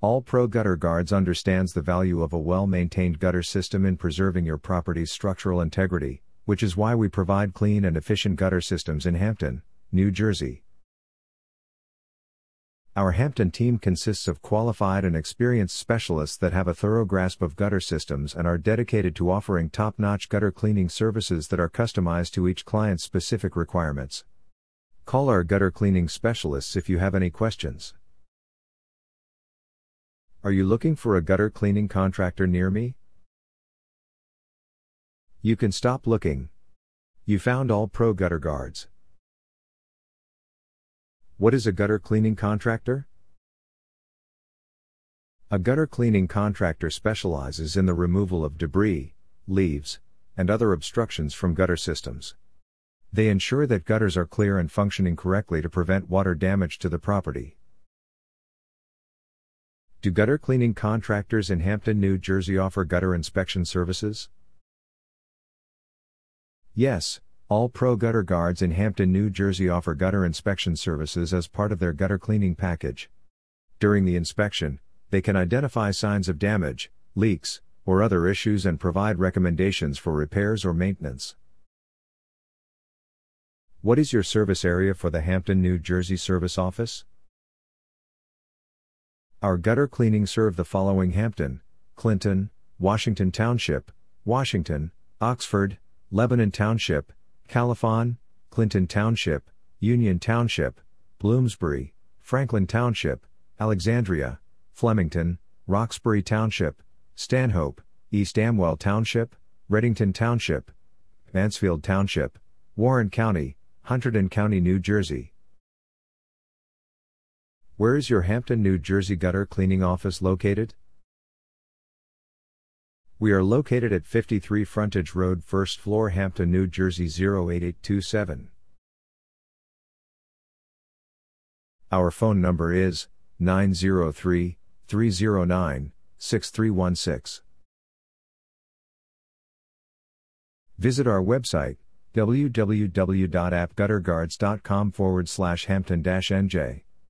All Pro Gutter Guards understands the value of a well maintained gutter system in preserving your property's structural integrity, which is why we provide clean and efficient gutter systems in Hampton, New Jersey. Our Hampton team consists of qualified and experienced specialists that have a thorough grasp of gutter systems and are dedicated to offering top notch gutter cleaning services that are customized to each client's specific requirements. Call our gutter cleaning specialists if you have any questions. Are you looking for a gutter cleaning contractor near me? You can stop looking. You found all pro gutter guards. What is a gutter cleaning contractor? A gutter cleaning contractor specializes in the removal of debris, leaves, and other obstructions from gutter systems. They ensure that gutters are clear and functioning correctly to prevent water damage to the property. Do gutter cleaning contractors in Hampton, New Jersey offer gutter inspection services? Yes, all Pro Gutter Guards in Hampton, New Jersey offer gutter inspection services as part of their gutter cleaning package. During the inspection, they can identify signs of damage, leaks, or other issues and provide recommendations for repairs or maintenance. What is your service area for the Hampton, New Jersey Service Office? Our gutter cleaning serve the following Hampton, Clinton, Washington Township, Washington, Oxford, Lebanon Township, Califon, Clinton Township, Union Township, Bloomsbury, Franklin Township, Alexandria, Flemington, Roxbury Township, Stanhope, East Amwell Township, Readington Township, Mansfield Township, Warren County, Hunterdon County, New Jersey. Where is your Hampton, New Jersey gutter cleaning office located? We are located at 53 Frontage Road, first floor, Hampton, New Jersey 08827. Our phone number is 903 309 6316. Visit our website www.appgutterguards.com forward slash Hampton NJ.